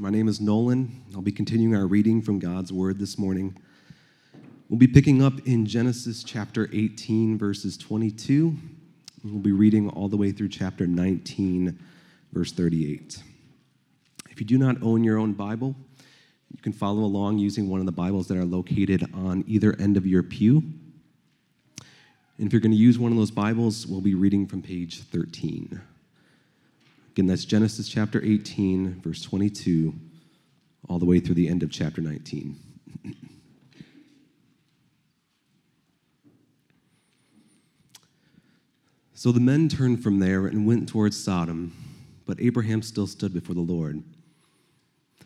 My name is Nolan. I'll be continuing our reading from God's Word this morning. We'll be picking up in Genesis chapter 18, verses 22. We'll be reading all the way through chapter 19, verse 38. If you do not own your own Bible, you can follow along using one of the Bibles that are located on either end of your pew. And if you're going to use one of those Bibles, we'll be reading from page 13. Again, that's Genesis chapter 18, verse 22, all the way through the end of chapter 19. so the men turned from there and went towards Sodom, but Abraham still stood before the Lord.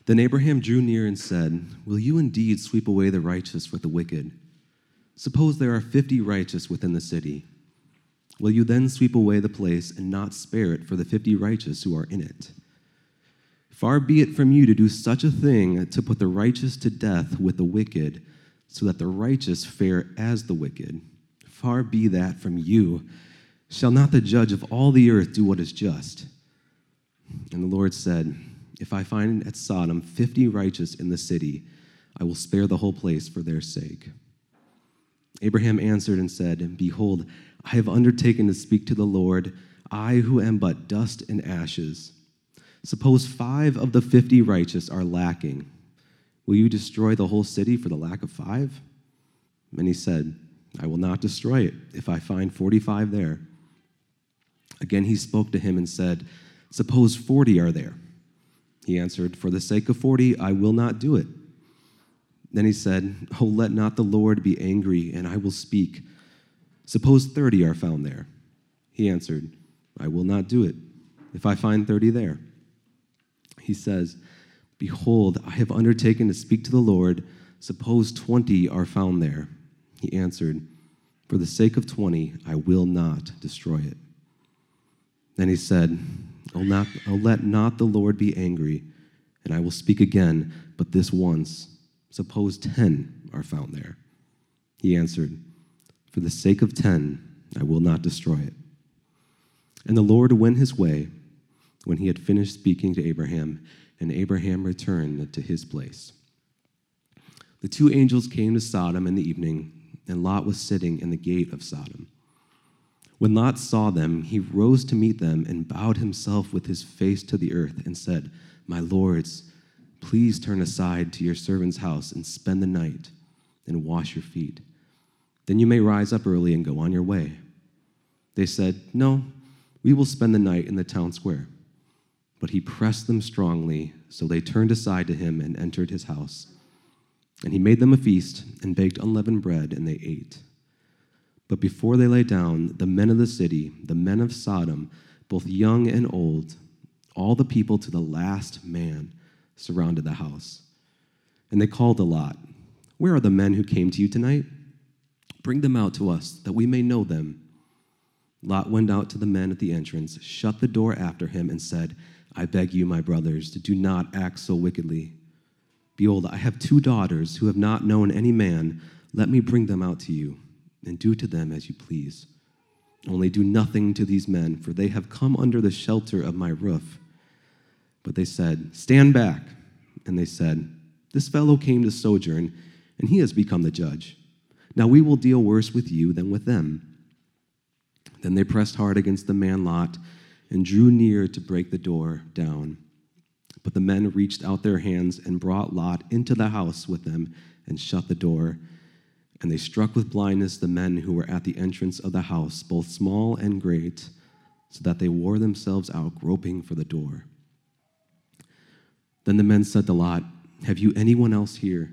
Then Abraham drew near and said, Will you indeed sweep away the righteous with the wicked? Suppose there are fifty righteous within the city. Will you then sweep away the place and not spare it for the fifty righteous who are in it? Far be it from you to do such a thing to put the righteous to death with the wicked, so that the righteous fare as the wicked. Far be that from you. Shall not the judge of all the earth do what is just? And the Lord said, If I find at Sodom fifty righteous in the city, I will spare the whole place for their sake. Abraham answered and said, Behold, I have undertaken to speak to the Lord, I who am but dust and ashes. Suppose five of the fifty righteous are lacking. Will you destroy the whole city for the lack of five? And he said, I will not destroy it if I find 45 there. Again he spoke to him and said, Suppose 40 are there. He answered, For the sake of 40, I will not do it. Then he said, Oh, let not the Lord be angry, and I will speak. Suppose 30 are found there. He answered, I will not do it if I find 30 there. He says, Behold, I have undertaken to speak to the Lord. Suppose 20 are found there. He answered, For the sake of 20, I will not destroy it. Then he said, oh, not, let not the Lord be angry, and I will speak again, but this once. Suppose 10 are found there. He answered, for the sake of ten, I will not destroy it. And the Lord went his way when he had finished speaking to Abraham, and Abraham returned to his place. The two angels came to Sodom in the evening, and Lot was sitting in the gate of Sodom. When Lot saw them, he rose to meet them and bowed himself with his face to the earth and said, My lords, please turn aside to your servant's house and spend the night and wash your feet then you may rise up early and go on your way. They said, No, we will spend the night in the town square. But he pressed them strongly, so they turned aside to him and entered his house. And he made them a feast and baked unleavened bread, and they ate. But before they lay down, the men of the city, the men of Sodom, both young and old, all the people to the last man, surrounded the house. And they called a Lot, Where are the men who came to you tonight? Bring them out to us, that we may know them. Lot went out to the men at the entrance, shut the door after him, and said, I beg you, my brothers, to do not act so wickedly. Behold, I have two daughters who have not known any man. Let me bring them out to you, and do to them as you please. Only do nothing to these men, for they have come under the shelter of my roof. But they said, Stand back. And they said, This fellow came to sojourn, and he has become the judge. Now we will deal worse with you than with them. Then they pressed hard against the man Lot and drew near to break the door down. But the men reached out their hands and brought Lot into the house with them and shut the door. And they struck with blindness the men who were at the entrance of the house, both small and great, so that they wore themselves out groping for the door. Then the men said to Lot, Have you anyone else here?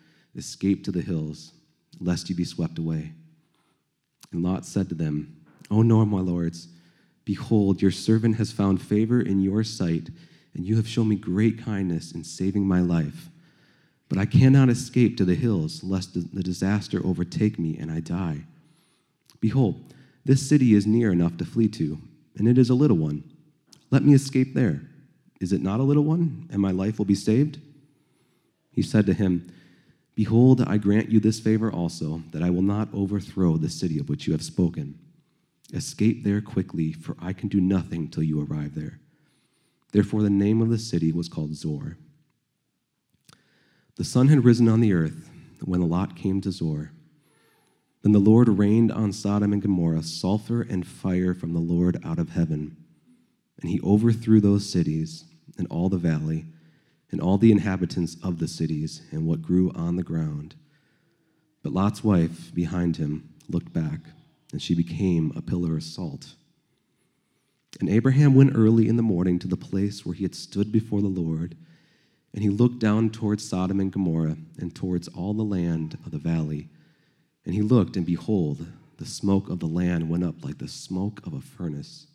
Escape to the hills, lest you be swept away. And Lot said to them, O no, my lords, behold, your servant has found favor in your sight and you have shown me great kindness in saving my life. But I cannot escape to the hills, lest the disaster overtake me and I die. Behold, this city is near enough to flee to, and it is a little one. Let me escape there. Is it not a little one, and my life will be saved? He said to him, Behold, I grant you this favor also, that I will not overthrow the city of which you have spoken. Escape there quickly, for I can do nothing till you arrive there. Therefore, the name of the city was called Zoar. The sun had risen on the earth when the Lot came to Zoar. Then the Lord rained on Sodom and Gomorrah sulfur and fire from the Lord out of heaven. And he overthrew those cities and all the valley and all the inhabitants of the cities and what grew on the ground. But Lot's wife behind him looked back, and she became a pillar of salt and Abraham went early in the morning to the place where he had stood before the Lord, and he looked down towards Sodom and Gomorrah and towards all the land of the valley. And he looked, and behold, the smoke of the land went up like the smoke of a furnace.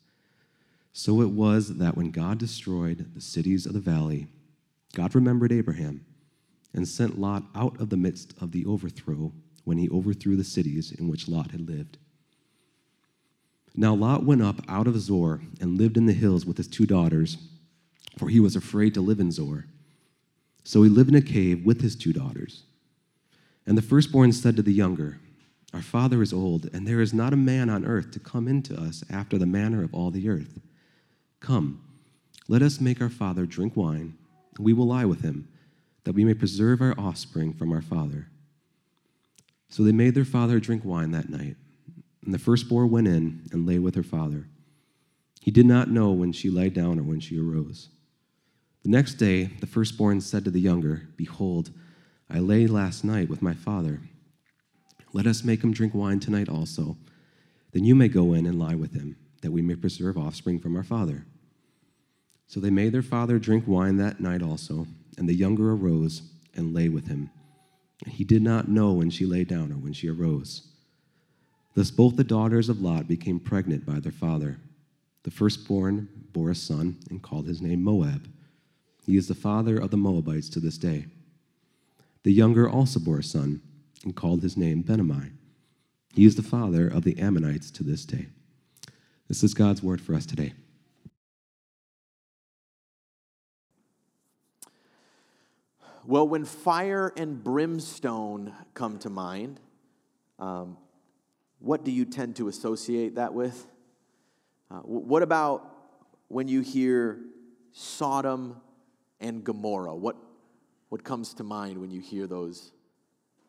So it was that when God destroyed the cities of the valley, God remembered Abraham and sent Lot out of the midst of the overthrow when he overthrew the cities in which Lot had lived. Now Lot went up out of Zoar and lived in the hills with his two daughters, for he was afraid to live in Zoar. So he lived in a cave with his two daughters. And the firstborn said to the younger, Our father is old, and there is not a man on earth to come into us after the manner of all the earth. Come, let us make our father drink wine, we will lie with him, that we may preserve our offspring from our father. So they made their father drink wine that night. And the firstborn went in and lay with her father. He did not know when she lay down or when she arose. The next day, the firstborn said to the younger, Behold, I lay last night with my father. Let us make him drink wine tonight also. Then you may go in and lie with him, that we may preserve offspring from our father. So they made their father drink wine that night also, and the younger arose and lay with him. He did not know when she lay down or when she arose. Thus both the daughters of Lot became pregnant by their father. The firstborn bore a son and called his name Moab. He is the father of the Moabites to this day. The younger also bore a son and called his name Ben-ammi. He is the father of the Ammonites to this day. This is God's word for us today. Well, when fire and brimstone come to mind, um, what do you tend to associate that with? Uh, what about when you hear Sodom and Gomorrah? What, what comes to mind when you hear those,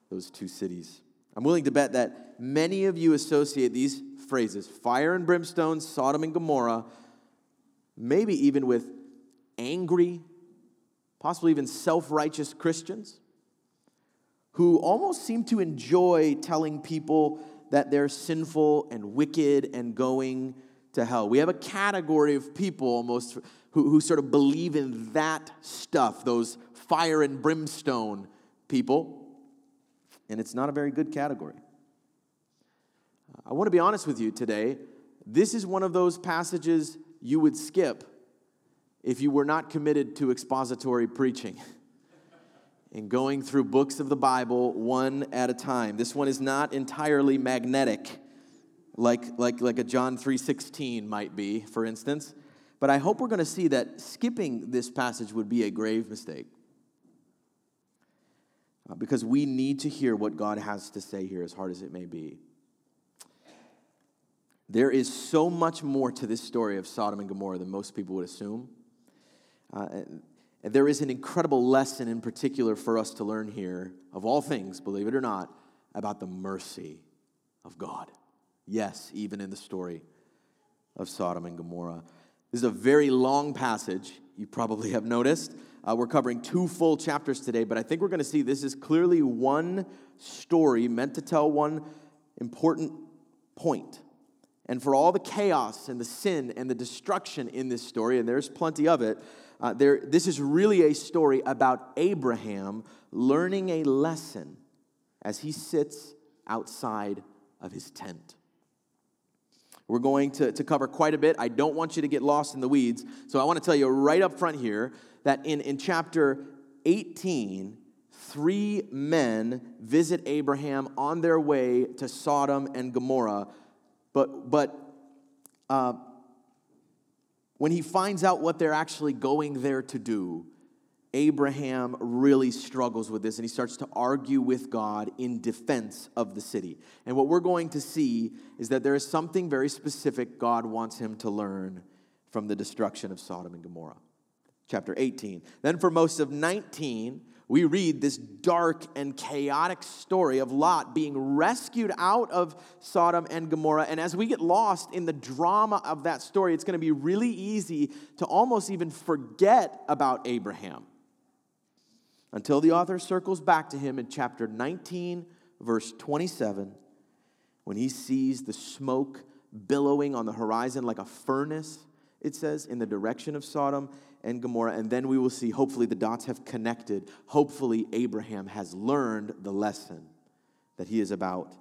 those two cities? I'm willing to bet that many of you associate these phrases, fire and brimstone, Sodom and Gomorrah, maybe even with angry, possibly even self righteous Christians who almost seem to enjoy telling people that they're sinful and wicked and going to hell. We have a category of people almost who, who sort of believe in that stuff, those fire and brimstone people, and it's not a very good category. I want to be honest with you today. This is one of those passages you would skip if you were not committed to expository preaching. and going through books of the Bible one at a time. This one is not entirely magnetic like, like, like a John 3.16 might be, for instance. But I hope we're going to see that skipping this passage would be a grave mistake. Uh, because we need to hear what God has to say here, as hard as it may be. There is so much more to this story of Sodom and Gomorrah than most people would assume. Uh, there is an incredible lesson in particular for us to learn here, of all things, believe it or not, about the mercy of God. Yes, even in the story of Sodom and Gomorrah. This is a very long passage, you probably have noticed. Uh, we're covering two full chapters today, but I think we're going to see this is clearly one story meant to tell one important point. And for all the chaos and the sin and the destruction in this story, and there's plenty of it, uh, there, this is really a story about Abraham learning a lesson as he sits outside of his tent. We're going to, to cover quite a bit. I don't want you to get lost in the weeds. So I want to tell you right up front here that in, in chapter 18, three men visit Abraham on their way to Sodom and Gomorrah. But, but uh, when he finds out what they're actually going there to do, Abraham really struggles with this and he starts to argue with God in defense of the city. And what we're going to see is that there is something very specific God wants him to learn from the destruction of Sodom and Gomorrah. Chapter 18. Then for most of 19, we read this dark and chaotic story of Lot being rescued out of Sodom and Gomorrah. And as we get lost in the drama of that story, it's going to be really easy to almost even forget about Abraham until the author circles back to him in chapter 19, verse 27, when he sees the smoke billowing on the horizon like a furnace, it says, in the direction of Sodom and Gomorrah. And then we will see, hopefully, the dots have connected. Hopefully, Abraham has learned the lesson that he is about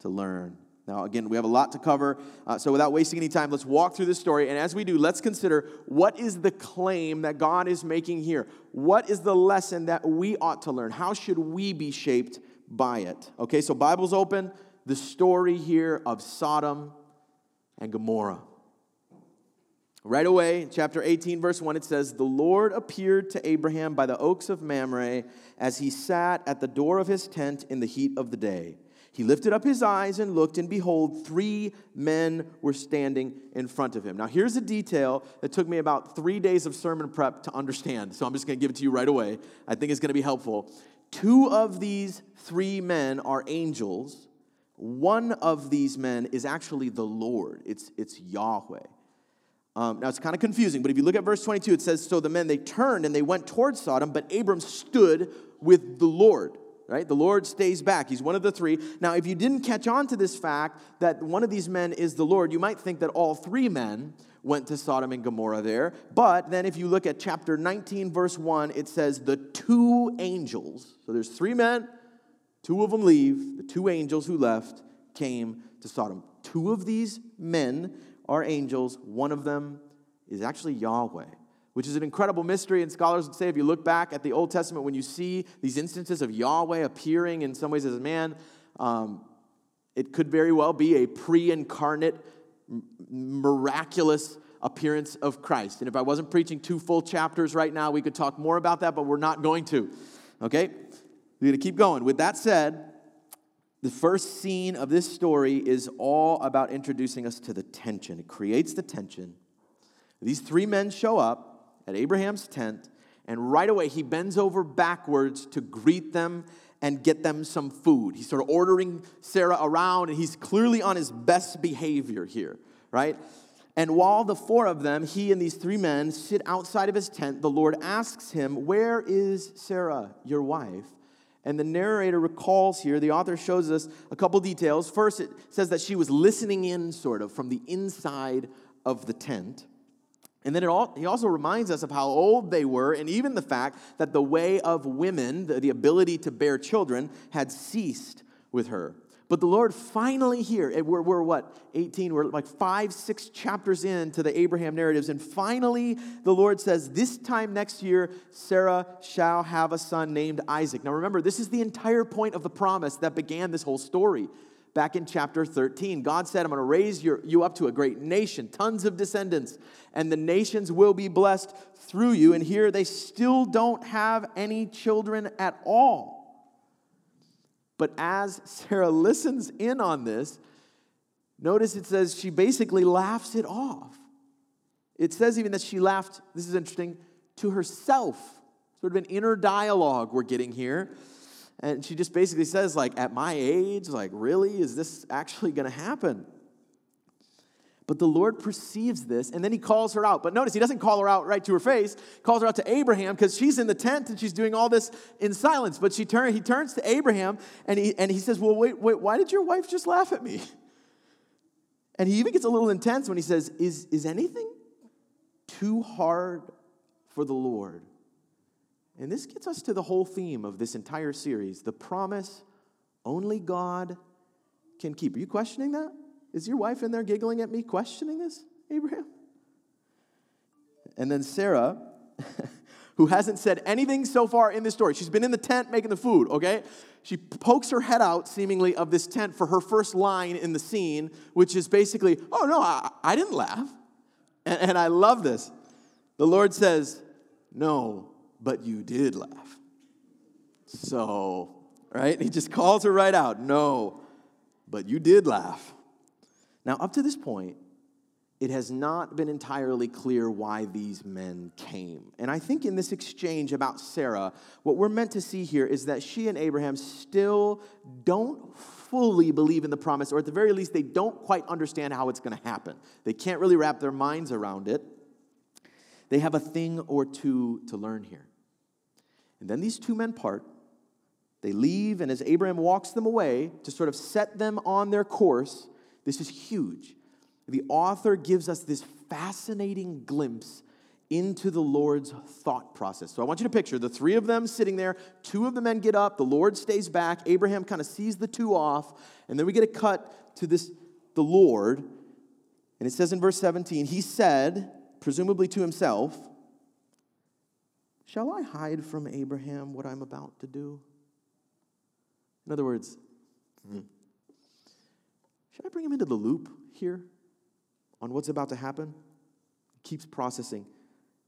to learn now, again, we have a lot to cover, uh, so without wasting any time, let's walk through this story. And as we do, let's consider what is the claim that God is making here? What is the lesson that we ought to learn? How should we be shaped by it? Okay, so Bible's open. The story here of Sodom and Gomorrah. Right away, chapter 18, verse 1, it says, The Lord appeared to Abraham by the oaks of Mamre as he sat at the door of his tent in the heat of the day. He lifted up his eyes and looked, and behold, three men were standing in front of him. Now, here's a detail that took me about three days of sermon prep to understand, so I'm just going to give it to you right away. I think it's going to be helpful. Two of these three men are angels. One of these men is actually the Lord, it's, it's Yahweh. Um, now, it's kind of confusing, but if you look at verse 22, it says, So the men, they turned and they went towards Sodom, but Abram stood with the Lord right? The Lord stays back. He's one of the three. Now, if you didn't catch on to this fact that one of these men is the Lord, you might think that all three men went to Sodom and Gomorrah there. But then if you look at chapter 19, verse 1, it says the two angels, so there's three men, two of them leave, the two angels who left came to Sodom. Two of these men are angels, one of them is actually Yahweh which is an incredible mystery. And scholars would say, if you look back at the Old Testament, when you see these instances of Yahweh appearing in some ways as a man, um, it could very well be a pre incarnate, miraculous appearance of Christ. And if I wasn't preaching two full chapters right now, we could talk more about that, but we're not going to. Okay? We're going to keep going. With that said, the first scene of this story is all about introducing us to the tension. It creates the tension. These three men show up at Abraham's tent, and right away he bends over backwards to greet them and get them some food. He's sort of ordering Sarah around, and he's clearly on his best behavior here, right? And while the four of them, he and these three men, sit outside of his tent, the Lord asks him, Where is Sarah, your wife? And the narrator recalls here, the author shows us a couple details. First, it says that she was listening in, sort of, from the inside of the tent. And then all, he also reminds us of how old they were, and even the fact that the way of women, the, the ability to bear children, had ceased with her. But the Lord finally here, we're, we're what, 18, we're like five, six chapters into the Abraham narratives, and finally the Lord says, This time next year, Sarah shall have a son named Isaac. Now remember, this is the entire point of the promise that began this whole story back in chapter 13. God said, I'm going to raise your, you up to a great nation, tons of descendants, and the nations will be blessed through you. And here they still don't have any children at all. But as Sarah listens in on this, notice it says she basically laughs it off. It says even that she laughed, this is interesting, to herself. Sort of an inner dialogue we're getting here. And she just basically says, like, at my age, like, really, is this actually to happen? But the Lord perceives this, and then he calls her out. But notice, he doesn't call her out right to her face. He calls her out to Abraham because she's in the tent and she's doing all this in silence. But she turn, he turns to Abraham and he, and he says, Well, wait, wait, why did your wife just laugh at me? And he even gets a little intense when he says, Is, is anything too hard for the Lord? And this gets us to the whole theme of this entire series the promise only God can keep. Are you questioning that? Is your wife in there giggling at me, questioning this, Abraham? And then Sarah, who hasn't said anything so far in this story, she's been in the tent making the food, okay? She pokes her head out, seemingly, of this tent for her first line in the scene, which is basically, oh no, I, I didn't laugh. And, and I love this. The Lord says, no, but you did laugh. So, right? He just calls her right out, no, but you did laugh. Now, up to this point, it has not been entirely clear why these men came. And I think in this exchange about Sarah, what we're meant to see here is that she and Abraham still don't fully believe in the promise, or at the very least, they don't quite understand how it's going to happen. They can't really wrap their minds around it. They have a thing or two to learn here. And then these two men part. They leave, and as Abraham walks them away to sort of set them on their course, this is huge. The author gives us this fascinating glimpse into the Lord's thought process. So I want you to picture the three of them sitting there. Two of the men get up, the Lord stays back. Abraham kind of sees the two off, and then we get a cut to this the Lord. And it says in verse 17, he said, presumably to himself, Shall I hide from Abraham what I'm about to do? In other words, hmm, should I bring him into the loop here on what's about to happen? He keeps processing.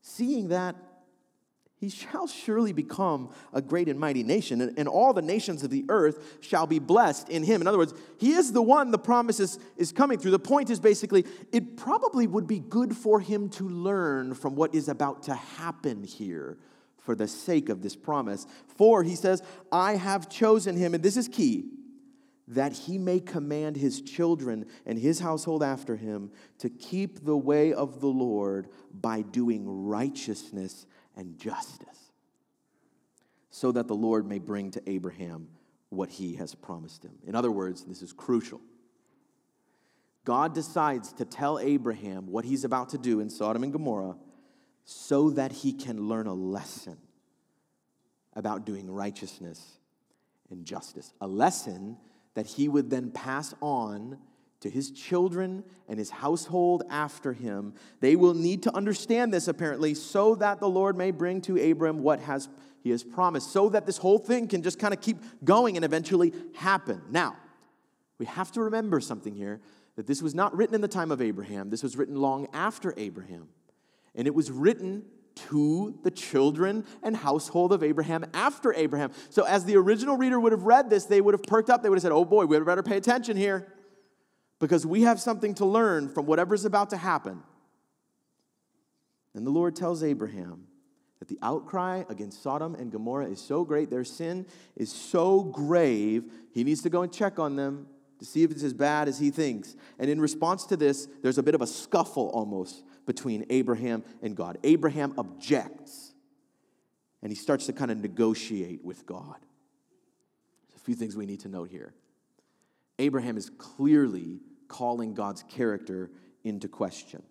Seeing that he shall surely become a great and mighty nation, and, and, all the nations of the earth shall be blessed in him. In other words, he is the one the promise is, is coming through. The point is basically, it probably would be good for him to learn from what is about to happen here for the sake of this promise. For he says, I have chosen him, and this is key, that he may command his children and his household after him to keep the way of the Lord by doing righteousness and justice, so that the Lord may bring to Abraham what he has promised him. In other words, this is crucial. God decides to tell Abraham what he's about to do in Sodom and Gomorrah so that he can learn a lesson about doing righteousness and justice. A lesson that he would then pass on to his children and his household after him. They will need to understand this apparently so that the Lord may bring to Abram what has he has promised so that this whole thing can just kind of keep going and eventually happen. Now, we have to remember something here that this was not written in the time of Abraham. This was written long after Abraham. And it was written to the children and household of Abraham after Abraham. So, as the original reader would have read this, they would have perked up. They would have said, Oh boy, we better pay attention here because we have something to learn from whatever's about to happen. And the Lord tells Abraham that the outcry against Sodom and Gomorrah is so great, their sin is so grave, he needs to go and check on them to see if it's as bad as he thinks. And in response to this, there's a bit of a scuffle almost between Abraham and God. Abraham objects and he starts to kind of negotiate with God. There's a few things we need to note here. Abraham is clearly calling God's character into question.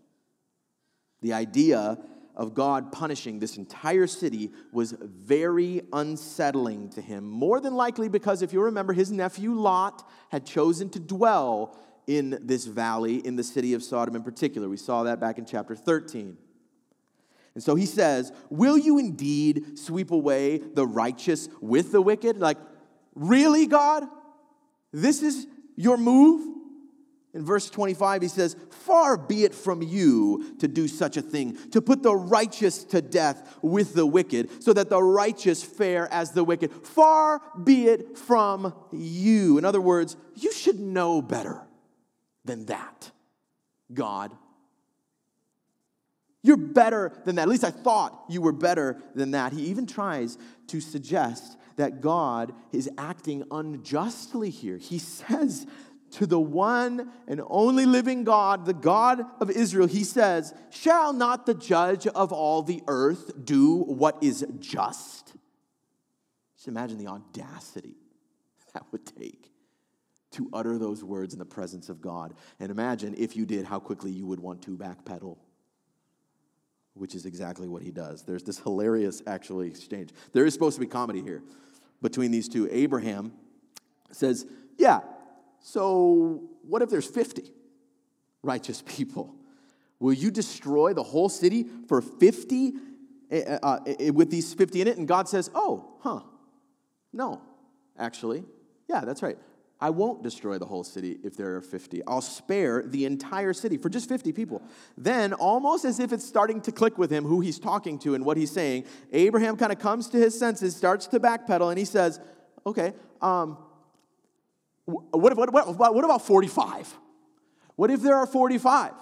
The idea of God punishing this entire city was very unsettling to him. More than likely because, if you remember, his nephew Lot had chosen to dwell in this valley in the city of Sodom in particular. We saw that back in chapter 13. And so he says, Will you indeed sweep away the righteous with the wicked? Like, really, God? This is your move? In verse 25, he says, Far be it from you to do such a thing, to put the righteous to death with the wicked, so that the righteous fare as the wicked. Far be it from you. In other words, you should know better than that, God. You're better than that. At least I thought you were better than that. He even tries to suggest that God is acting unjustly here. He says to the one and only living God, the God of Israel, he says, Shall not the judge of all the earth do what is just? Just imagine the audacity that would take to utter those words in the presence of God. And imagine if you did, how quickly you would want to backpedal, which is exactly what he does. There's this hilarious, actually, exchange. There is supposed to be comedy here between these two. Abraham says, Yeah, so what if there's 50 righteous people? Will you destroy the whole city for 50 uh, uh, with these 50 in it? And God says, Oh, huh. No, actually. Yeah, that's right. I won't destroy the whole city if there are 50. I'll spare the entire city for just 50 people. Then, almost as if it's starting to click with him who he's talking to and what he's saying, Abraham kind of comes to his senses, starts to backpedal, and he says, Okay, um, what, what, what, what about 45? What if there are 45?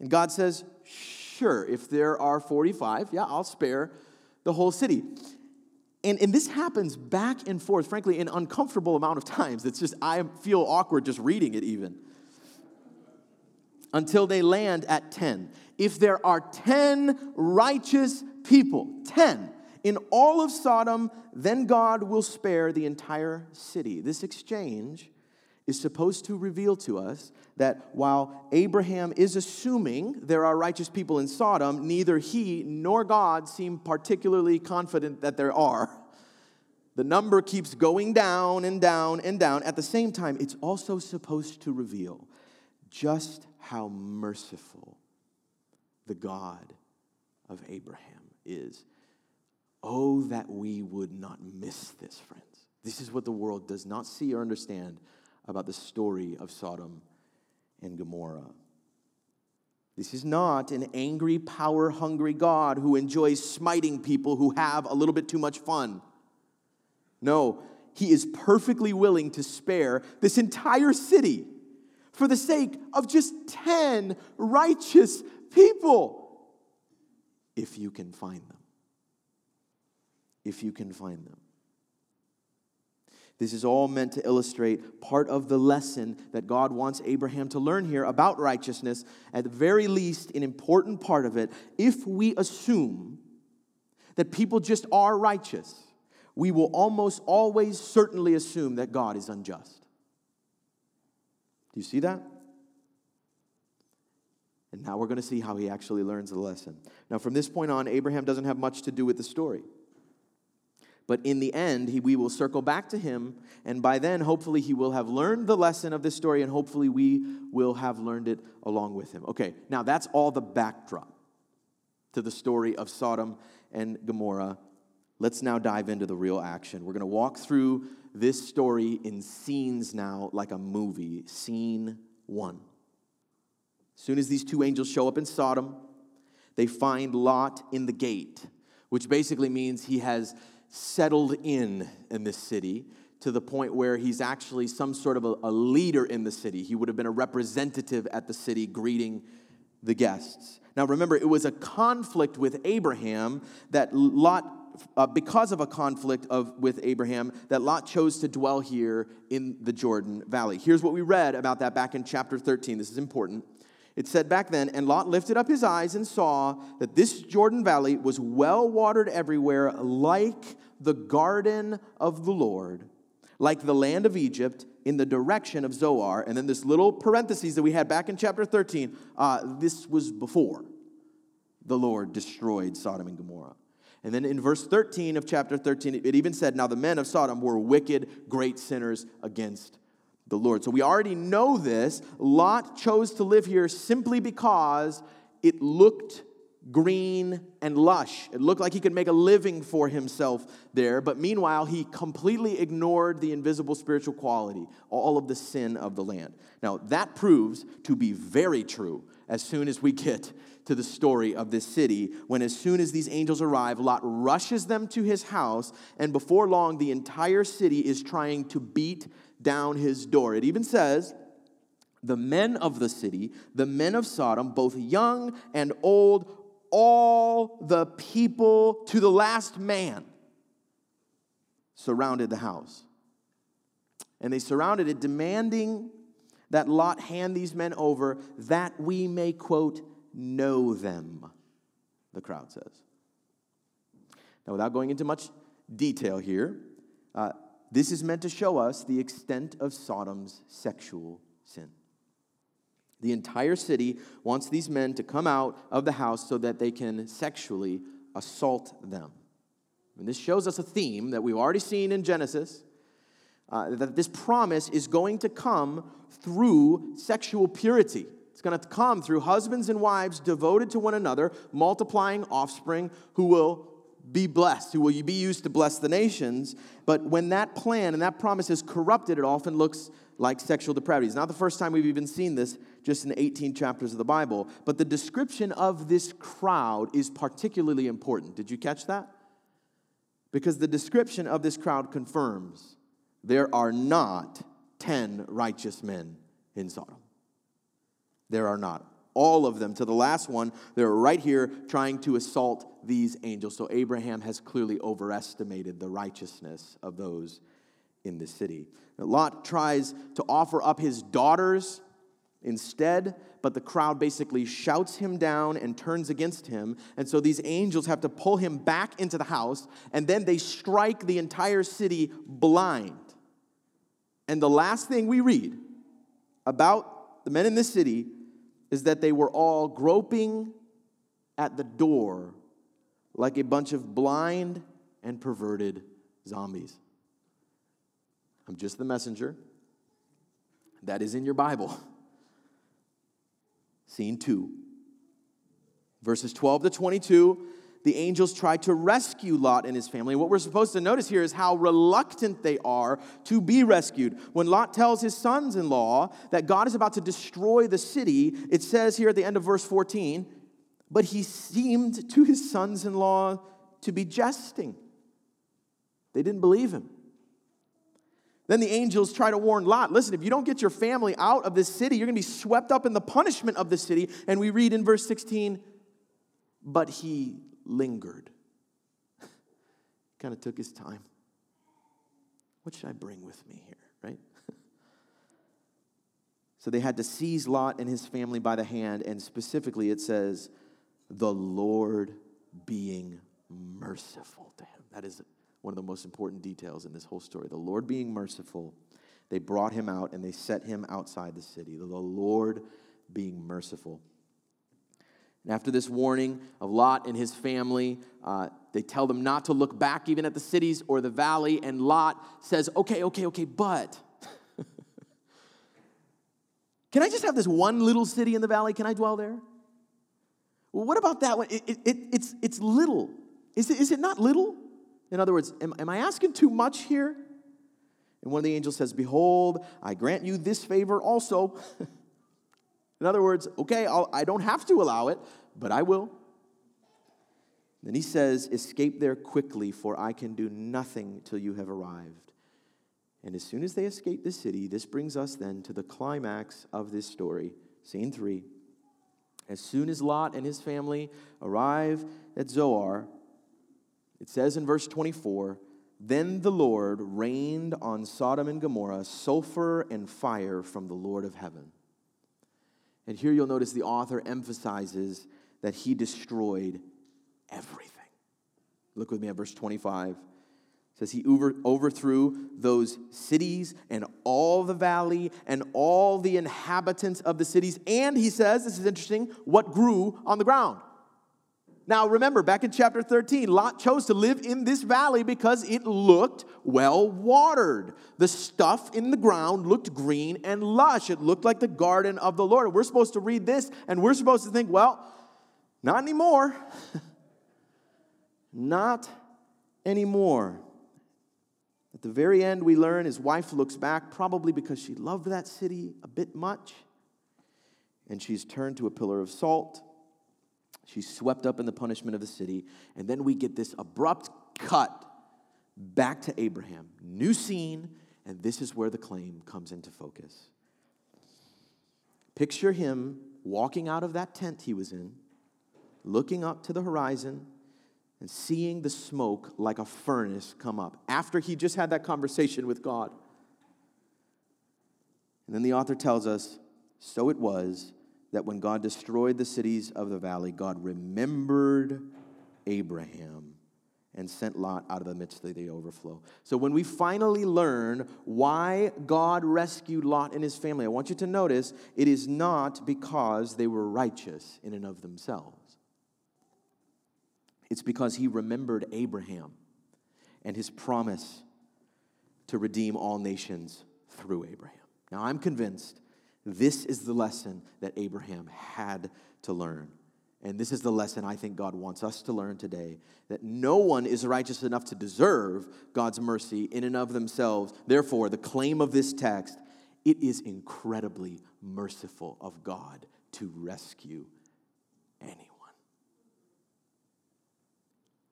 And God says, Sure, if there are 45, yeah, I'll spare the whole city. And, and this happens back and forth, frankly, an uncomfortable amount of times. It's just, I feel awkward just reading it even. Until they land at 10. If there are 10 righteous people, 10 in all of Sodom, then God will spare the entire city. This exchange is supposed to reveal to us that while Abraham is assuming there are righteous people in Sodom, neither he nor God seem particularly confident that there are. The number keeps going down and down and down. At the same time, it's also supposed to reveal just how merciful the God of Abraham is. Oh, that we would not miss this, friends. This is what the world does not see or understand about the story of Sodom and Gomorrah. This is not an angry, power hungry God who enjoys smiting people who have a little bit too much fun. No, he is perfectly willing to spare this entire city for the sake of just 10 righteous people if you can find them. If you can find them. This is all meant to illustrate part of the lesson that God wants Abraham to learn here about righteousness, at the very least, an important part of it. If we assume that people just are righteous, we will almost always certainly assume that God is unjust. Do you see that? And now we're going to see how he actually learns the lesson. Now, from this point on, Abraham doesn't have much to do with the story. But in the end, he, we will circle back to him, and by then, hopefully, he will have learned the lesson of this story, and hopefully, we will have learned it along with him. Okay, now that's all the backdrop to the story of Sodom and Gomorrah. Let's now dive into the real action. We're going to walk through this story in scenes now, like a movie. Scene one. As soon as these two angels show up in Sodom, they find Lot in the gate, which basically means he has settled in in this city to the point where he's actually some sort of a, a, leader in the city. He would have been a representative at the city greeting the guests. Now, remember, it was a conflict with Abraham that Lot, uh, because of a conflict of, with Abraham, that Lot chose to dwell here in the Jordan Valley. Here's what we read about that back in chapter 13. This is important. It said back then, and Lot lifted up his eyes and saw that this Jordan Valley was well watered everywhere, like the garden of the Lord, like the land of Egypt in the direction of Zoar. And then this little parenthesis that we had back in chapter 13 uh, this was before the Lord destroyed Sodom and Gomorrah. And then in verse 13 of chapter 13, it even said, Now the men of Sodom were wicked, great sinners against the Lord. So we already know this. Lot chose to live here simply because it looked green and lush. It looked like he could make a living for himself there, but meanwhile, he completely ignored the invisible spiritual quality, all of the sin of the land. Now, that proves to be very true as soon as we get to the story of this city, when as soon as these angels arrive, Lot rushes them to his house, and before long, the entire city is trying to beat down his door. It even says, the men of the city, the men of Sodom, both young and old, all the people to the last man surrounded the house. And they surrounded it, demanding that Lot hand these men over that we may, quote, know them, the crowd says. Now, without going into much detail here, uh, this is meant to show us the extent of Sodom's sexual sin. The entire city wants these men to come out of the house so that they can sexually assault them. And this shows us a theme that we've already seen in Genesis uh, that this promise is going to come through sexual purity. It's going to come through husbands and wives devoted to one another, multiplying offspring who will be blessed, who will be used to bless the nations. But when that plan and that promise is corrupted, it often looks like sexual depravity. It's not the first time we've even seen this just in 18 chapters of the Bible. But the description of this crowd is particularly important. Did you catch that? Because the description of this crowd confirms there are not 10 righteous men in Sodom. There are not. All of them, to the last one, they're right here trying to assault these angels. So Abraham has clearly overestimated the righteousness of those in the city. Lot tries to offer up his daughters instead, but the crowd basically shouts him down and turns against him. And so these angels have to pull him back into the house, and then they strike the entire city blind. And the last thing we read about the men in this city is that they were all groping at the door like a bunch of blind and perverted zombies. I'm just the messenger. That is in your Bible. Scene two, verses 12 to 22 the angels try to rescue Lot and his family. What we're supposed to notice here is how reluctant they are to be rescued. When Lot tells his sons in law that God is about to destroy the city, it says here at the end of verse 14, but he seemed to his sons in law to be jesting. They didn't believe him. Then the angels try to warn Lot listen, if you don't get your family out of this city, you're going to be swept up in the punishment of the city. And we read in verse 16, but he lingered. kind of took his time. What should I bring with me here, right? so they had to seize Lot and his family by the hand, and specifically it says, the Lord being merciful to him. That is one of the most important details in this whole story. The Lord being merciful, they brought him out and they set him outside the city. The Lord being merciful. And after this warning of Lot and his family, uh, they tell them not to look back even at the cities or the valley. And Lot says, Okay, okay, okay, but can I just have this one little city in the valley? Can I dwell there? Well, what about that one? It, it, it, it's, it's little. Is it, is it not little? In other words, am, am I asking too much here? And one of the angels says, Behold, I grant you this favor also. In other words, okay, I'll, I do not have to allow it, but I will. Then he says, Escape there quickly, for I can do nothing till you have arrived. And as soon as they escape the city, this brings us then to the climax of this story, scene three. As soon as Lot and his family arrive at Zoar, it says in verse 24, Then the Lord rained on Sodom and Gomorrah sulfur and fire from the Lord of heaven. And here you'll notice the author emphasizes that he destroyed everything. Look with me at verse 25. It says he over, overthrew those cities and all the valley and all the inhabitants of the cities. And he says, this is interesting, what grew on the ground. Now, remember, back in chapter 13, Lot chose to live in this valley because it looked well watered. The stuff in the ground looked green and lush. It looked like the garden of the Lord. We're supposed to read this and we're supposed to think, well, not anymore. not anymore. At the very end, we learn his wife looks back, probably because she loved that city a bit much, and she's turned to a pillar of salt She's swept up in the punishment of the city. And then we get this abrupt cut back to Abraham. New scene, and this is where the claim comes into focus. Picture him walking out of that tent he was in, looking up to the horizon, and seeing the smoke like a furnace come up after he just had that conversation with God. And then the author tells us so it was that when God destroyed the cities of the valley, God remembered Abraham and sent Lot out of the midst of the overflow. So when we finally learn why God rescued Lot and his family, I want you to notice it is not because they were righteous in and of themselves. It's because he remembered Abraham and his promise to redeem all nations through Abraham. Now, I'm convinced this is the lesson that Abraham had to learn. And this is the lesson I think God wants us to learn today that no one is righteous enough to deserve God's mercy in and of themselves. Therefore, the claim of this text, it is incredibly merciful of God to rescue anyone.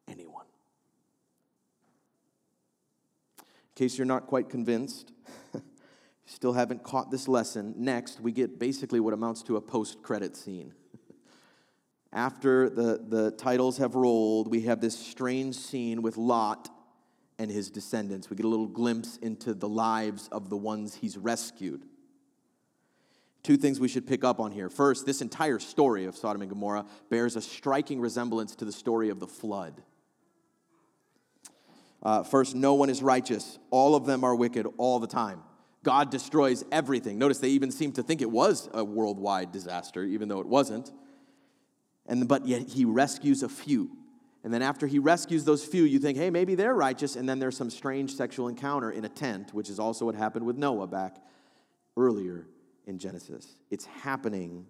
Anyone. In case you're not quite convinced, still haven't caught this lesson, next we get basically what amounts to a post credit scene. After the, the titles have rolled, we have this strange scene with Lot and his descendants. We get a little glimpse into the lives of the ones he's rescued. Two things we should pick up on here. First, this entire story of Sodom and Gomorrah bears a striking resemblance to the story of the flood. Uh, first, no one is righteous. All of them are wicked all the time. God destroys everything. Notice they even seem to think it was a worldwide disaster, even though it wasn't. And, but yet he rescues a few. And then after he rescues those few, you think, hey, maybe they're righteous. And then there's some strange sexual encounter in a tent, which is also what happened with Noah back earlier in Genesis. It's happening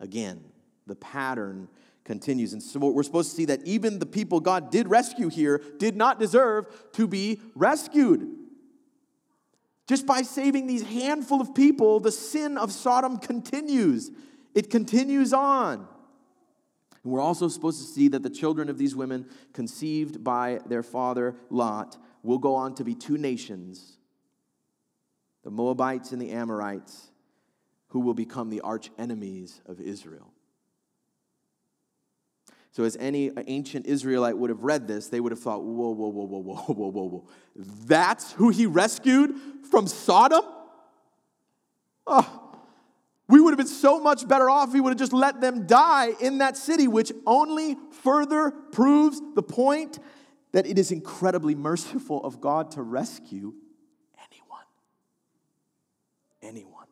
again. The pattern continues. And so we're supposed to see that even the people God did rescue here did not deserve to be rescued. Just by saving these handful of people, the sin of Sodom continues. It continues on. And we're also supposed to see that the children of these women, conceived by their father Lot, will go on to be two nations the Moabites and the Ammonites, who will become the arch enemies of Israel. So, as any ancient Israelite would have read this, they would have thought, whoa, whoa, whoa, whoa, whoa, whoa, whoa, whoa. That's who he rescued from Sodom? Oh, we would have been so much better off if we would have just let them die in that city, which only further proves the point that it is incredibly merciful of God to rescue anyone. Anyone.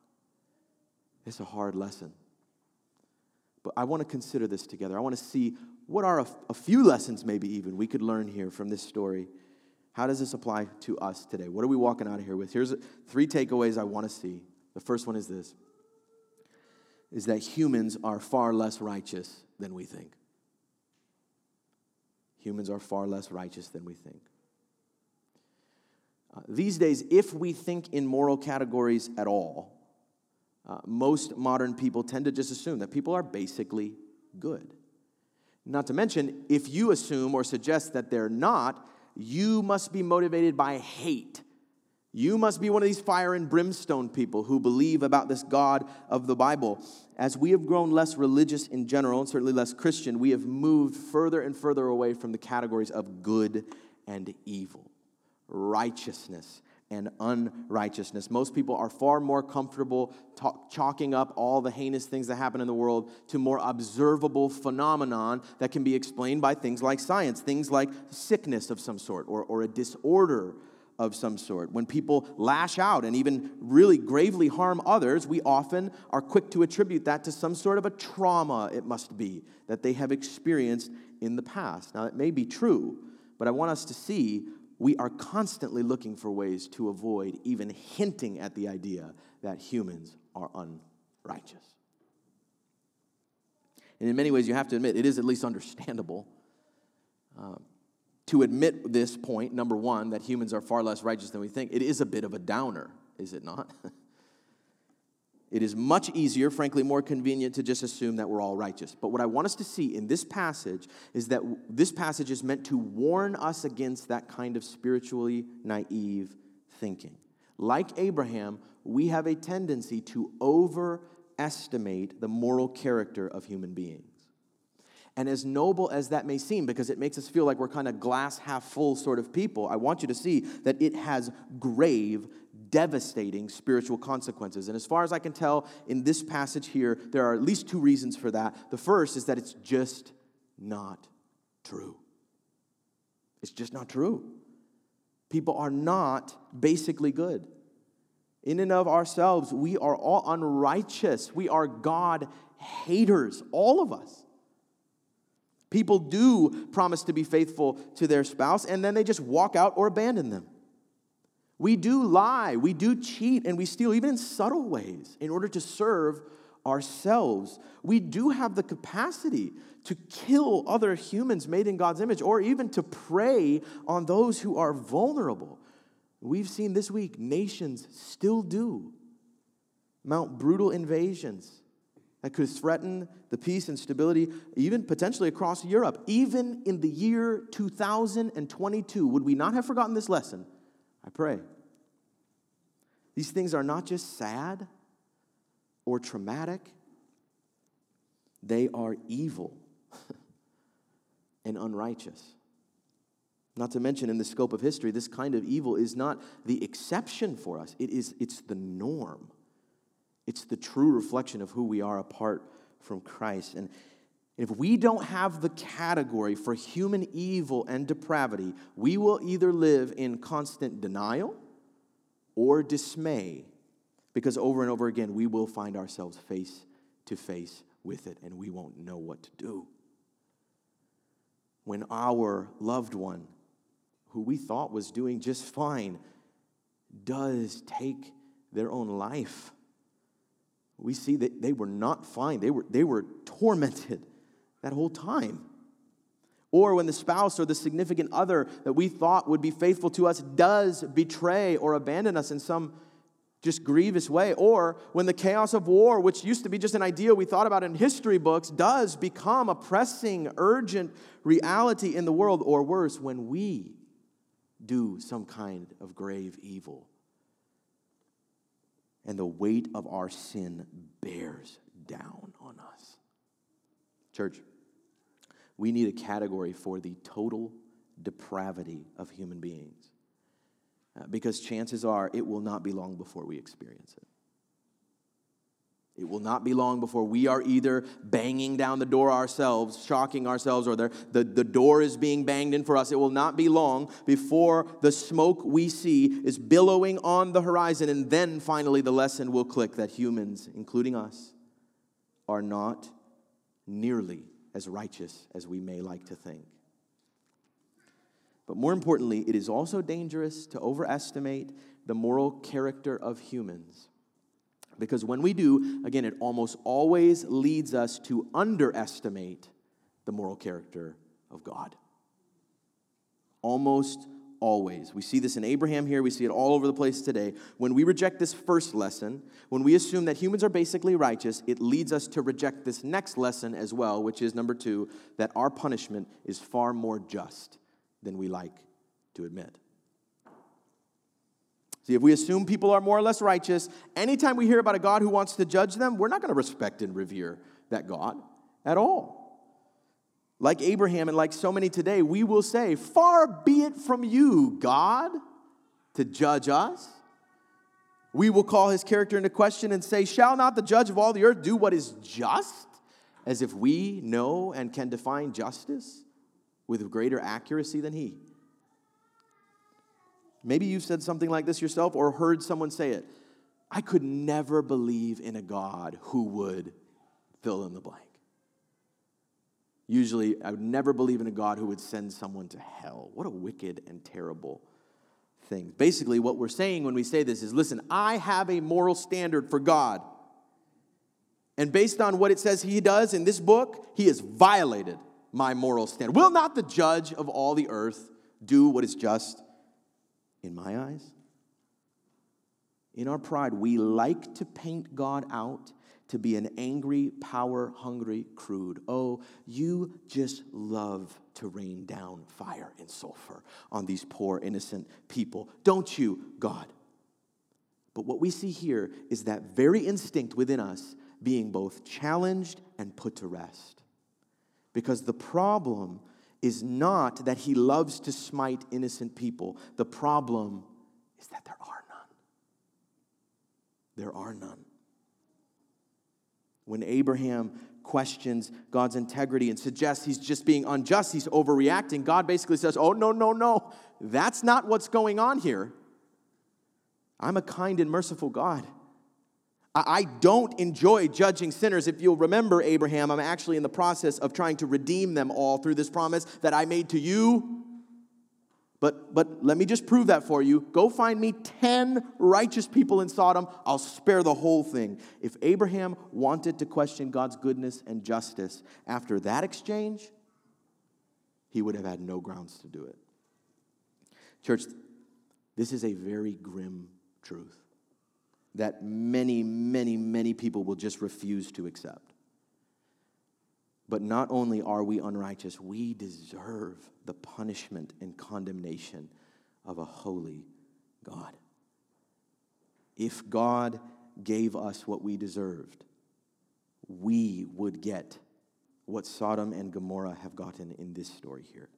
It's a hard lesson. But I want to consider this together. I want to see what are a, a few lessons, maybe even, we could learn here from this story. How does this apply to us today? What are we walking out of here with? Here's three takeaways I want to see. The first one is this is that humans are far less righteous than we think. Humans are far less righteous than we think. Uh, these days, if we think in moral categories at all, uh, most modern people tend to just assume that people are basically good. Not to mention, if you assume or suggest that they're not, you must be motivated by hate you must be one of these fire and brimstone people who believe about this God of the Bible. As we have grown less religious in general, and certainly less Christian, we have moved further and further away from the categories of good and evil, righteousness and unrighteousness. Most people are far more comfortable talk, chalking up all the heinous things that happen in the world to more observable phenomenon that can be explained by things like science, things like sickness of some sort or, or a disorder of some sort. When people lash out and even really gravely harm others, we often are quick to attribute that to some sort of a trauma, it must be, that they have experienced in the past. Now, it may be true, but I want us to see we are constantly looking for ways to avoid even hinting at the idea that humans are unrighteous. And in many ways, you have to admit, it is at least understandable. Um, to admit this point, number one, that humans are far less righteous than we think, it is a bit of a downer, is it not? it is much easier, frankly, more convenient to just assume that we're all righteous. But what I want us to see in this passage is that this passage is meant to warn us against that kind of spiritually naive thinking. Like Abraham, we have a tendency to overestimate the moral character of human beings. And as noble as that may seem, because it makes us feel like we're kind of glass half full sort of people, I want you to see that it has grave devastating spiritual consequences. And as far as I can tell in this passage here, there are at least two reasons for that. The first is that it's just not true. It's just not true. People are not basically good. In and of ourselves, we are all unrighteous. We are God haters, all of us. People do promise to be faithful to their spouse, and then they just walk out or abandon them. We do lie, we do cheat, and we steal, even in subtle ways, in order to serve ourselves. We do have the capacity to kill other humans made in God's image, or even to prey on those who are vulnerable. We've seen this week nations still do mount brutal invasions that could threaten the peace and stability, even potentially across Europe. Even in the year 2022, would we not have forgotten this lesson? I pray. These things are not just sad or traumatic, they are evil and unrighteous. Not to mention, in the scope of history, this kind of evil is not the exception for us, it is, it's the norm. It's the true reflection of who we are apart from Christ. And if we don't have the category for human evil and depravity, we will either live in constant denial or dismay, because over and over again, we will find ourselves face to face with it and we won't know what to do. When our loved one, who we thought was doing just fine, does take their own life, we see that they were not fine. They were, they were tormented that whole time. Or when the spouse or the significant other that we thought would be faithful to us does betray or abandon us in some just grievous way. Or when the chaos of war, which used to be just an idea we thought about in history books, does become a pressing, urgent reality in the world. Or worse, when we do some kind of grave evil and the weight of our sin bears down on us. Church, we need a category for the total depravity of human beings. Uh, because chances are it will not be long before we experience it. It will not be long before we are either banging down the door ourselves, shocking ourselves, or the, the, the door is being banged in for us. It will not be long before the smoke we see is billowing on the horizon, and then finally the lesson will click that humans, including us, are not nearly as righteous as we may like to think. But more importantly, it is also dangerous to overestimate the moral character of humans. Because when we do, again, it almost always leads us to underestimate the moral character of God. Almost always. We see this in Abraham here, we see it all over the place today. When we reject this first lesson, when we assume that humans are basically righteous, it leads us to reject this next lesson as well, which is number two, that our punishment is far more just than we like to admit. See, if we assume people are more or less righteous, anytime we hear about a God who wants to judge them, we're not going to respect and revere that God at all. Like Abraham and like so many today, we will say, Far be it from you, God, to judge us. We will call his character into question and say, Shall not the judge of all the earth do what is just? As if we know and can define justice with greater accuracy than he. Maybe you've said something like this yourself or heard someone say it. I could never believe in a God who would fill in the blank. Usually, I would never believe in a God who would send someone to hell. What a wicked and terrible thing. Basically, what we're saying when we say this is listen, I have a moral standard for God. And based on what it says he does in this book, he has violated my moral standard. Will not the judge of all the earth do what is just in my eyes? In our pride, we like to paint God out to be an angry, power hungry crude. Oh, you just love to rain down fire and sulfur on these poor, innocent people, don't you, God? But what we see here is that very instinct within us being both challenged and put to rest. Because the problem is not that he loves to smite innocent people, the problem is that there are none. There are none. When Abraham questions God's integrity and suggests he's just being unjust, he's overreacting, God basically says, Oh, no, no, no. That's not what's going on here. I'm a kind and merciful God. I don't enjoy judging sinners. If you'll remember, Abraham, I'm actually in the process of trying to redeem them all through this promise that I made to you. But, but let me just prove that for you. Go find me 10 righteous people in Sodom. I'll spare the whole thing. If Abraham wanted to question God's goodness and justice after that exchange, he would have had no grounds to do it. Church, this is a very grim truth that many, many, many people will just refuse to accept. But not only are we unrighteous, we deserve the punishment and condemnation of a holy God. If God gave us what we deserved, we would get what Sodom and Gomorrah have gotten in this story here.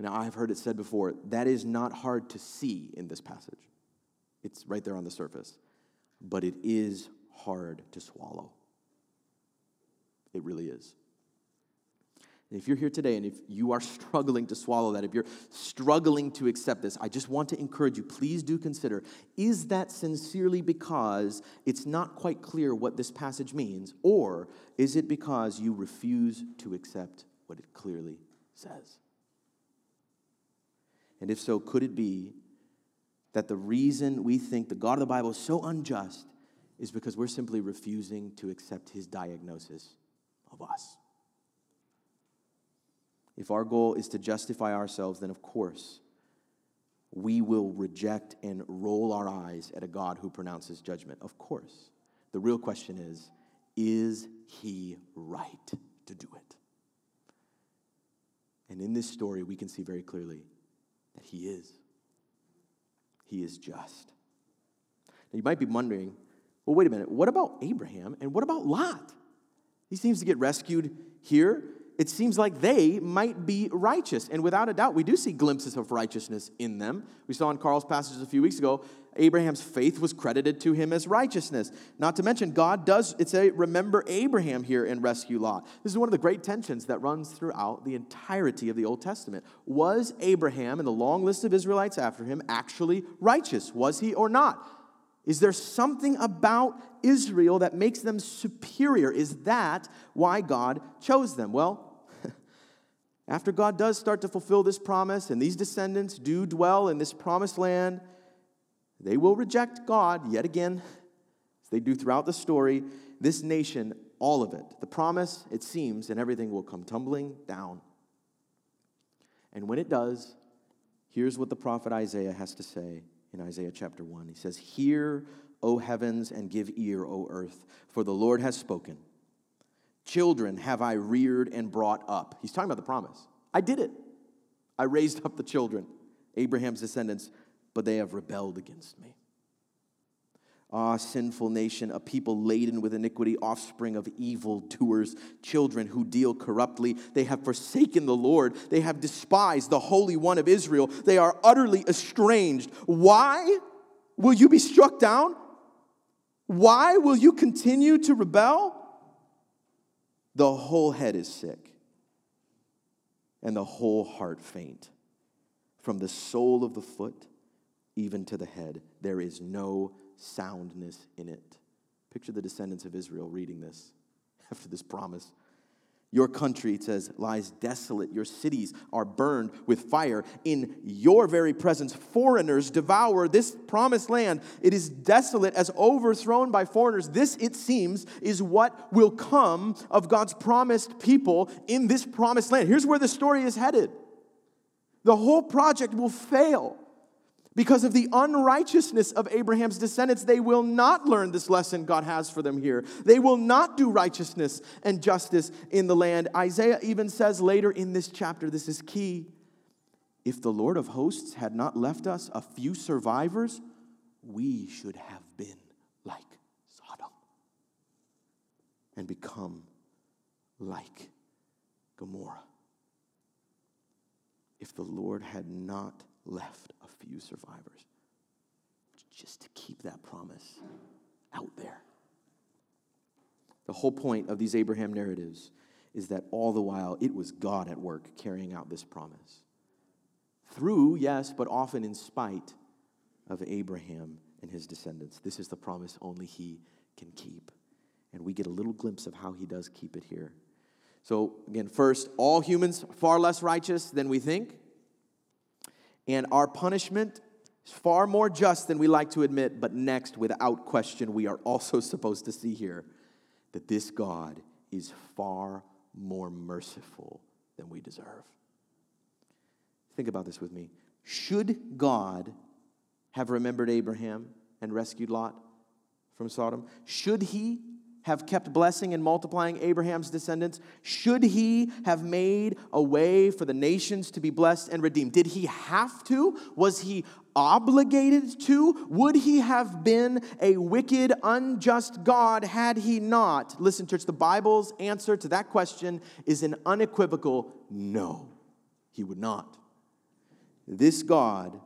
Now, I've heard it said before that is not hard to see in this passage. It's right there on the surface. But it is hard to swallow. It really is. And if you're here today and if you are struggling to swallow that, if you're struggling to accept this, I just want to encourage you, please do consider is that sincerely because it's not quite clear what this passage means, or is it because you refuse to accept what it clearly says? And if so, could it be that the reason we think the God of the Bible is so unjust is because we're simply refusing to accept his diagnosis us. If our goal is to justify ourselves, then of course we will reject and roll our eyes at a God who pronounces judgment. Of course. The real question is is he right to do it? And in this story, we can see very clearly that he is. He is just. Now, you might be wondering well, wait a minute, what about Abraham and what about Lot? He seems to get rescued here. It seems like they might be righteous. And without a doubt, we do see glimpses of righteousness in them. We saw in Carl's passage a few weeks ago Abraham's faith was credited to him as righteousness. Not to mention, God does, it's a remember Abraham here and rescue Lot. This is one of the great tensions that runs throughout the entirety of the Old Testament. Was Abraham and the long list of Israelites after him actually righteous? Was he or not? Is there something about Israel that makes them superior? Is that why God chose them? Well, after God does start to fulfill this promise and these descendants do dwell in this promised land, they will reject God yet again, as they do throughout the story. This nation, all of it, the promise, it seems, and everything will come tumbling down. And when it does, here's what the prophet Isaiah has to say in Isaiah chapter 1. He says, Hear, O heavens, and give ear, O earth, for the Lord has spoken. Children have I reared and brought up. He's talking about the promise. I did it. I raised up the children, Abraham's descendants but they have rebelled against me. Ah, sinful nation, a people laden with iniquity, offspring of evil doers, children who deal corruptly. They have forsaken the Lord. They have despised the Holy One of Israel. They are utterly estranged. Why will you be struck down? Why will you continue to rebel? The whole head is sick, and the whole heart faint, from the sole of the foot even to the head. There is no soundness in it. Picture the descendants of Israel reading this after this promise. Your country, it says, lies desolate. Your cities are burned with fire. In your very presence, foreigners devour this promised land. It is desolate as overthrown by foreigners. This, it seems, is what will come of God's promised people in this promised land. Here's where the story is headed the whole project will fail. Because of the unrighteousness of Abraham's descendants, they will not learn this lesson God has for them here. They will not do righteousness and justice in the land. Isaiah even says later in this chapter, this is key. If the Lord of hosts had not left us a few survivors, we should have been like Sodom and become like Gomorrah. If the Lord had not left a few survivors. just to keep that promise out there. The whole point of these Abraham narratives is that all the while it was God at work carrying out this promise. Through, yes, but often in spite of Abraham and his descendants. This is the promise only he can keep. And we get a little glimpse of how he does keep it here. So, again, first, all humans far less righteous than we think. And our punishment is far more just than we like to admit. But next, without question, we are also supposed to see here that this God is far more merciful than we deserve. Think about this with me. Should God have remembered Abraham and rescued Lot from Sodom? Should he have kept blessing and multiplying Abraham's descendants? Should he have made a way for the nations to be blessed and redeemed? Did he have to? Was he obligated to? Would he have been a wicked, unjust God had he not? Listen, church, the Bible's answer to that question is an unequivocal no. He would not. This God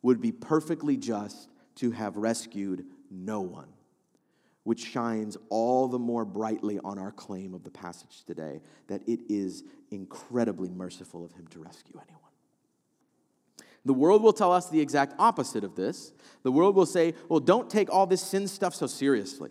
would be perfectly just to have rescued no one which shines all the more brightly on our claim of the passage today that it is incredibly merciful of him to rescue anyone. The world will tell us the exact opposite of this. The world will say, well, don't take all this sin stuff so seriously.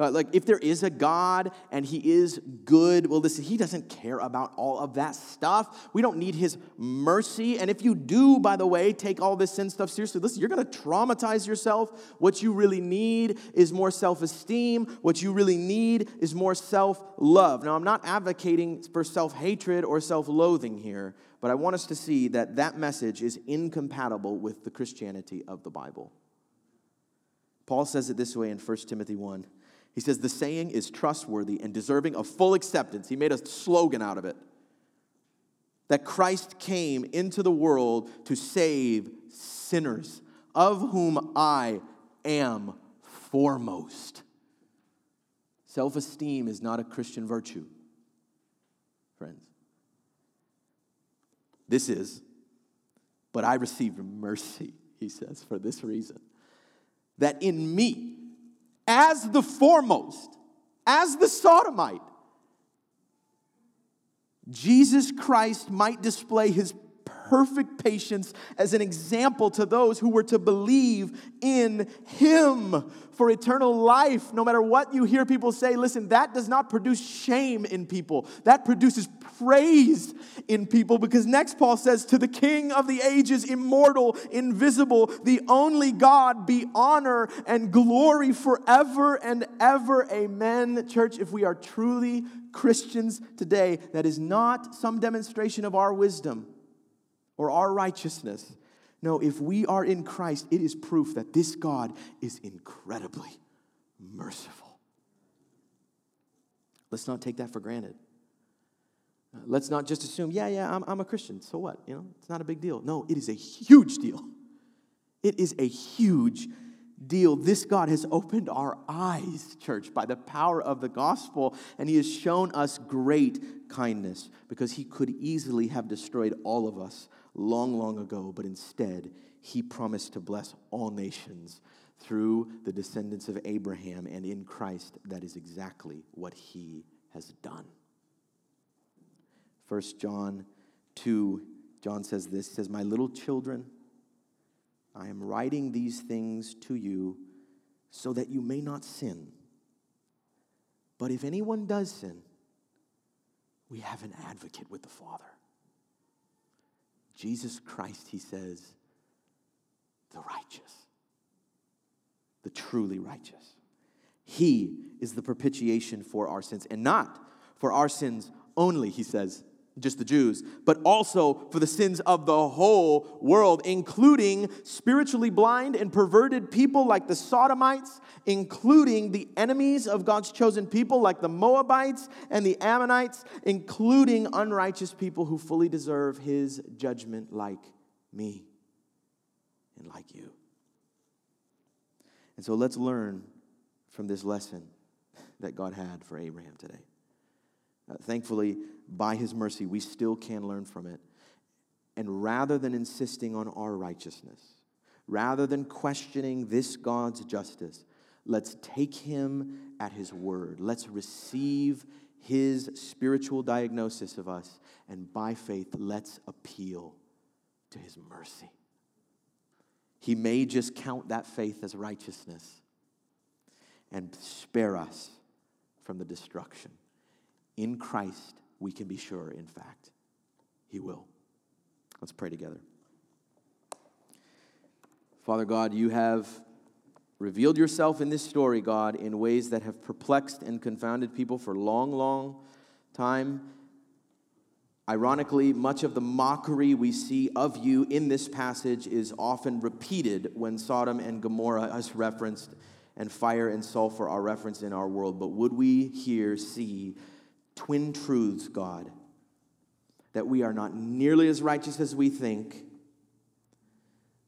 Uh, like, if there is a God and He is good, well, listen, He doesn't care about all of that stuff. We don't need His mercy. And if you do, by the way, take all this sin stuff seriously, listen, you're going to traumatize yourself. What you really need is more self esteem. What you really need is more self love. Now, I'm not advocating for self hatred or self loathing here, but I want us to see that that message is incompatible with the Christianity of the Bible. Paul says it this way in 1 Timothy 1. He says the saying is trustworthy and deserving of full acceptance. He made a slogan out of it that Christ came into the world to save sinners, of whom I am foremost. Self esteem is not a Christian virtue, friends. This is, but I received mercy, he says, for this reason that in me, as the foremost, as the sodomite, Jesus Christ might display his perfect patience as an example to those who were to believe in him for eternal life. No matter what you hear people say, listen, that does not produce shame in people, that produces praise in people because next Paul says, To the King of the ages, immortal, invisible, the only God, be honor and glory forever and ever. Amen. Church, if we are truly Christians today, that is not some demonstration of our wisdom or our righteousness. No, if we are in Christ, it is proof that this God is incredibly merciful. Let's not take that for granted. Let's not just assume, yeah, yeah, I'm, I'm a Christian. So what? You know, it's not a big deal. No, it is a huge deal. It is a huge deal. This God has opened our eyes, church, by the power of the gospel, and He has shown us great kindness because He could easily have destroyed all of us long, long ago, but instead, he promised to bless all nations through the descendants of Abraham, and in Christ, that is exactly what he has done. 1 John 2, John says this He says, My little children, I am writing these things to you so that you may not sin. But if anyone does sin, we have an advocate with the Father Jesus Christ, he says, the righteous, the truly righteous. He is the propitiation for our sins, and not for our sins only, he says, just the Jews, but also for the sins of the whole world, including spiritually blind and perverted people like the Sodomites, including the enemies of God's chosen people like the Moabites and the Ammonites, including unrighteous people who fully deserve his judgment, like me and like you. And so let's learn from this lesson that God had for Abraham today. Uh, thankfully, by his mercy, we still can learn from it. And rather than insisting on our righteousness, rather than questioning this God's justice, let's take him at his word. Let's receive his spiritual diagnosis of us, and by faith, let's appeal to his mercy. He may just count that faith as righteousness and spare us from the destruction. In Christ, we can be sure, in fact, he will. Let's pray together. Father God, you have revealed yourself in this story, God, in ways that have perplexed and confounded people for long, long time. Ironically, much of the mockery we see of you in this passage is often repeated when Sodom and Gomorrah is referenced and fire and sulfur are referenced in our world. But would we here see twin truths, God, that we are not nearly as righteous as we think,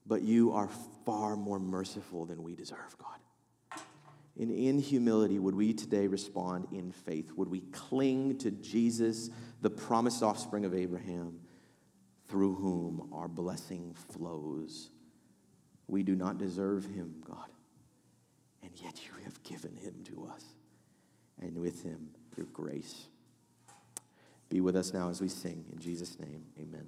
but you are far more merciful than we deserve, God. And in humility, would we today respond in faith? Would we cling to Jesus, the promised offspring of Abraham, through whom our blessing flows? We do not deserve him, God, and yet you have given him to us, and with him, your grace. Be with us now as we sing. In Jesus' name, amen.